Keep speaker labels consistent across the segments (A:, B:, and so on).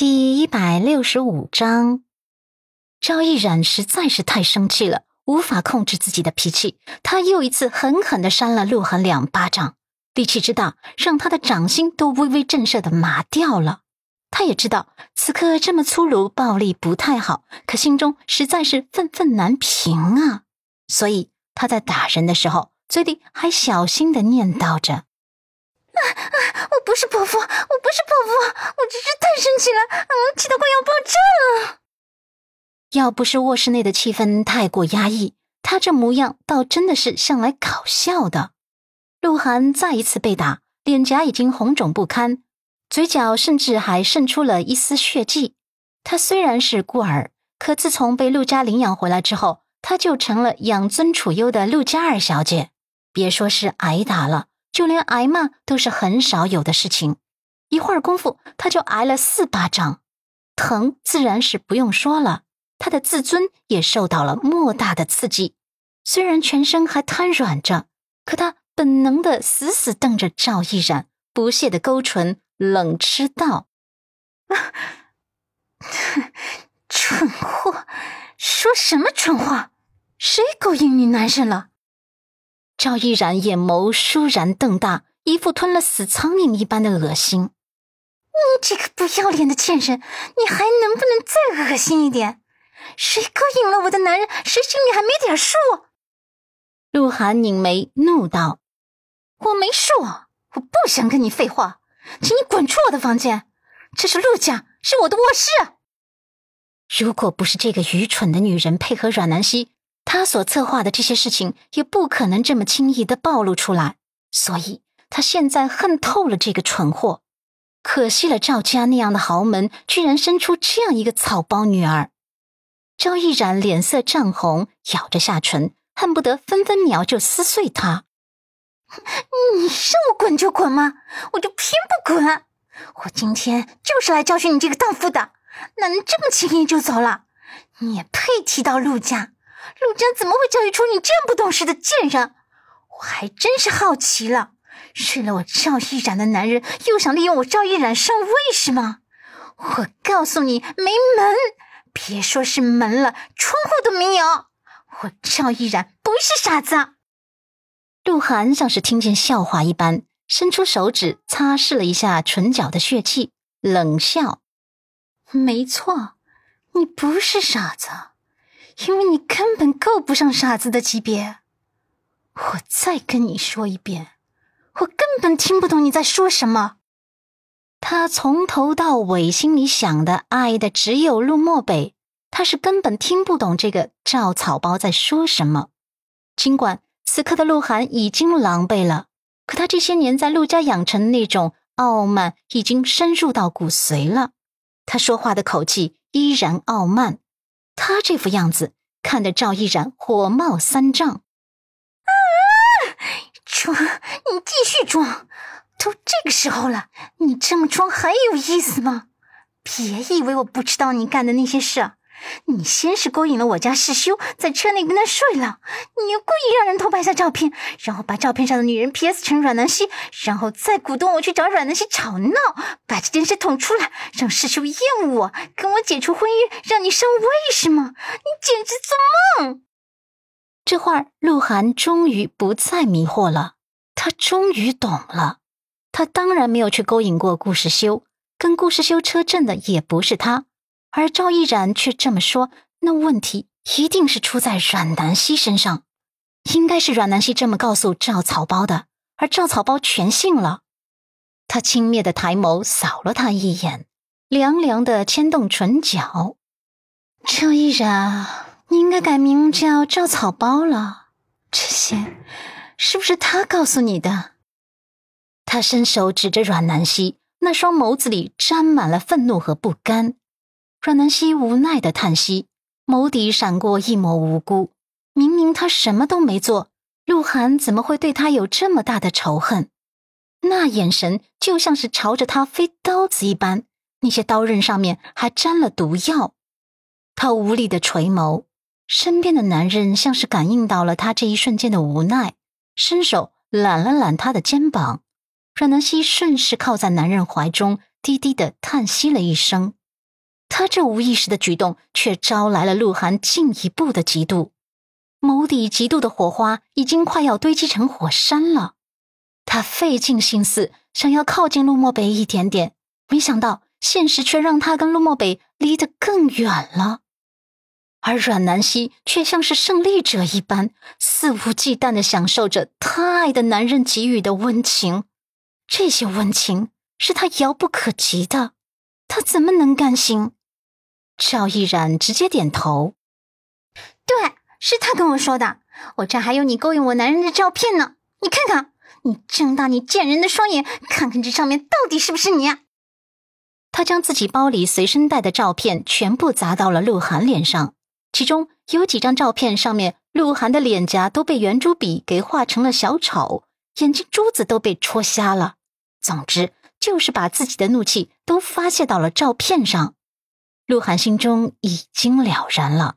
A: 第一百六十五章，赵毅然实在是太生气了，无法控制自己的脾气，他又一次狠狠的扇了鹿晗两巴掌，力气之大，让他的掌心都微微震慑的麻掉了。他也知道此刻这么粗鲁暴力不太好，可心中实在是愤愤难平啊，所以他在打人的时候，嘴里还小心的念叨着。
B: 啊啊！我不是泼妇，我不是泼妇，我只是太生气了，嗯，气得快要爆炸了。
A: 要不是卧室内的气氛太过压抑，他这模样倒真的是像来搞笑的。鹿晗再一次被打，脸颊已经红肿不堪，嘴角甚至还渗出了一丝血迹。他虽然是孤儿，可自从被陆家领养回来之后，他就成了养尊处优的陆家二小姐。别说是挨打了。就连挨骂都是很少有的事情，一会儿功夫他就挨了四巴掌，疼自然是不用说了，他的自尊也受到了莫大的刺激。虽然全身还瘫软着，可他本能的死死瞪着赵毅然，不屑的勾唇，冷嗤道：“
B: 蠢货，说什么蠢话？谁勾引你男人了？”
A: 赵毅然眼眸倏然瞪大，一副吞了死苍蝇一般的恶心。
B: 你这个不要脸的贱人，你还能不能再恶心一点？谁勾引了我的男人，谁心里还没点数？
A: 鹿晗拧眉怒道：“
B: 我没数，我不想跟你废话，请你滚出我的房间。这是陆家，是我的卧室。
A: 如果不是这个愚蠢的女人配合阮南希。”他所策划的这些事情也不可能这么轻易的暴露出来，所以他现在恨透了这个蠢货。可惜了赵家那样的豪门，居然生出这样一个草包女儿。赵毅然脸色涨红，咬着下唇，恨不得分分秒就撕碎他。
B: 你让我滚就滚吗？我就偏不滚！我今天就是来教训你这个荡妇的，哪能这么轻易就走了？你也配提到陆家？陆江怎么会教育出你这样不懂事的贱人？我还真是好奇了。睡了我赵一然的男人，又想利用我赵一然上位是吗？我告诉你，没门！别说是门了，窗户都没有。我赵一然不是傻子。
A: 鹿晗像是听见笑话一般，伸出手指擦拭了一下唇角的血迹，冷笑：“
B: 没错，你不是傻子。”因为你根本够不上傻子的级别，我再跟你说一遍，我根本听不懂你在说什么。
A: 他从头到尾心里想的爱的只有陆漠北，他是根本听不懂这个赵草包在说什么。尽管此刻的鹿晗已经狼狈了，可他这些年在陆家养成的那种傲慢已经深入到骨髓了。他说话的口气依然傲慢。他这副样子，看得赵毅然火冒三丈。
B: 啊！装，你继续装，都这个时候了，你这么装还有意思吗？别以为我不知道你干的那些事。你先是勾引了我家世修，在车内跟他睡了，你又故意让人偷拍下照片，然后把照片上的女人 PS 成阮南希，然后再鼓动我去找阮南希吵闹，把这件事捅出来，让世修厌恶我，跟我解除婚约，让你上位是吗？你简直做梦！
A: 这话，鹿晗终于不再迷惑了，他终于懂了，他当然没有去勾引过顾世修，跟顾世修车震的也不是他。而赵毅然却这么说，那问题一定是出在阮南希身上，应该是阮南希这么告诉赵草包的，而赵草包全信了。他轻蔑的抬眸扫了他一眼，凉凉的牵动唇角。
B: 赵毅然，你应该改名叫赵草包了。这些是不是他告诉你的？
A: 他伸手指着阮南希，那双眸子里沾满了愤怒和不甘。阮南希无奈的叹息，眸底闪过一抹无辜。明明他什么都没做，鹿晗怎么会对他有这么大的仇恨？那眼神就像是朝着他飞刀子一般，那些刀刃上面还沾了毒药。他无力的垂眸，身边的男人像是感应到了他这一瞬间的无奈，伸手揽了揽他的肩膀。阮南希顺势靠在男人怀中，低低的叹息了一声。他这无意识的举动却招来了鹿晗进一步的嫉妒，眸底嫉妒的火花已经快要堆积成火山了。他费尽心思想要靠近陆漠北一点点，没想到现实却让他跟陆漠北离得更远了。而阮南希却像是胜利者一般，肆无忌惮的享受着他爱的男人给予的温情。这些温情是他遥不可及的，他怎么能甘心？赵毅然直接点头：“
B: 对，是他跟我说的。我这还有你勾引我男人的照片呢，你看看，你睁大你贱人的双眼，看看这上面到底是不是你。”
A: 他将自己包里随身带的照片全部砸到了鹿晗脸上。其中有几张照片，上面鹿晗的脸颊都被圆珠笔给画成了小丑，眼睛珠子都被戳瞎了。总之，就是把自己的怒气都发泄到了照片上。鹿晗心中已经了然了，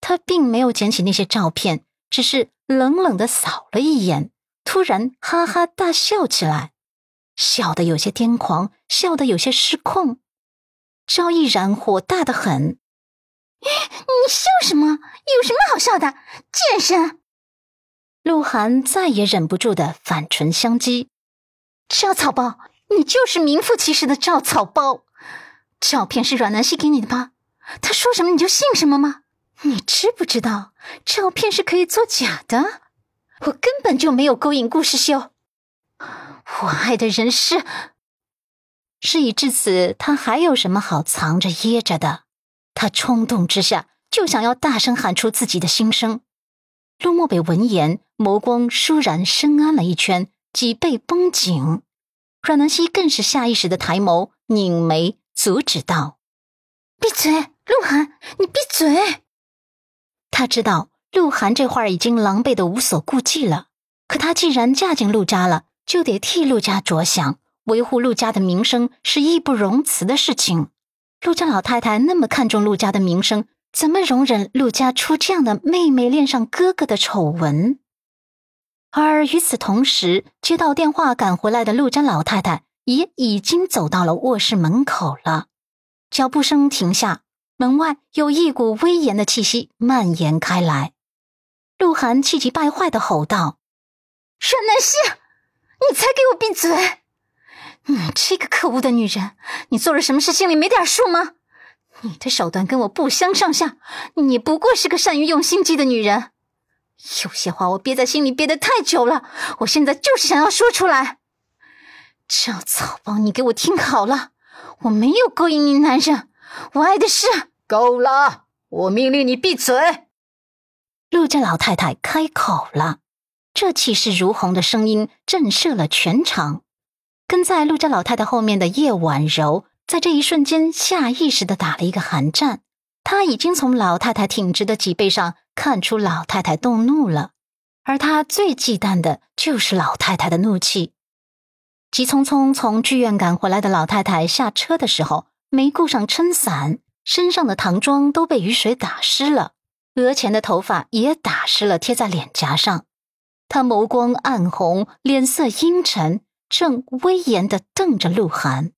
A: 他并没有捡起那些照片，只是冷冷的扫了一眼，突然哈哈大笑起来，笑得有些癫狂，笑得有些失控。赵毅然火大的很。
B: 你笑什么？有什么好笑的？贱人！
A: 鹿晗再也忍不住的反唇相讥：“
B: 赵草包，你就是名副其实的赵草包！照片是阮南希给你的吧？他说什么你就信什么吗？你知不知道照片是可以作假的？我根本就没有勾引顾世修，我爱的人是……
A: 事已至此，他还有什么好藏着掖着的？”他冲动之下就想要大声喊出自己的心声。陆漠北闻言，眸光倏然深暗了一圈，脊背绷紧。阮南希更是下意识的抬眸，拧眉阻止道：“
B: 闭嘴，鹿晗，你闭嘴！”
A: 他知道鹿晗这会儿已经狼狈的无所顾忌了，可他既然嫁进陆家了，就得替陆家着想，维护陆家的名声是义不容辞的事情。陆家老太太那么看重陆家的名声，怎么容忍陆家出这样的妹妹恋上哥哥的丑闻？而与此同时，接到电话赶回来的陆家老太太也已经走到了卧室门口了。脚步声停下，门外有一股威严的气息蔓延开来。鹿晗气急败坏的吼道：“
B: 阮南希，你才给我闭嘴！”你这个可恶的女人，你做了什么事心里没点数吗？你的手段跟我不相上下，你不过是个善于用心机的女人。有些话我憋在心里憋得太久了，我现在就是想要说出来。赵草包，你给我听好了，我没有勾引你男人，我爱的是……
C: 够了！我命令你闭嘴！
A: 陆家老太太开口了，这气势如虹的声音震慑了全场。跟在陆家老太太后面的叶婉柔，在这一瞬间下意识的打了一个寒战。她已经从老太太挺直的脊背上看出老太太动怒了，而她最忌惮的就是老太太的怒气。急匆匆从剧院赶回来的老太太下车的时候，没顾上撑伞，身上的唐装都被雨水打湿了，额前的头发也打湿了，贴在脸颊上。她眸光暗红，脸色阴沉。正威严的瞪着鹿晗。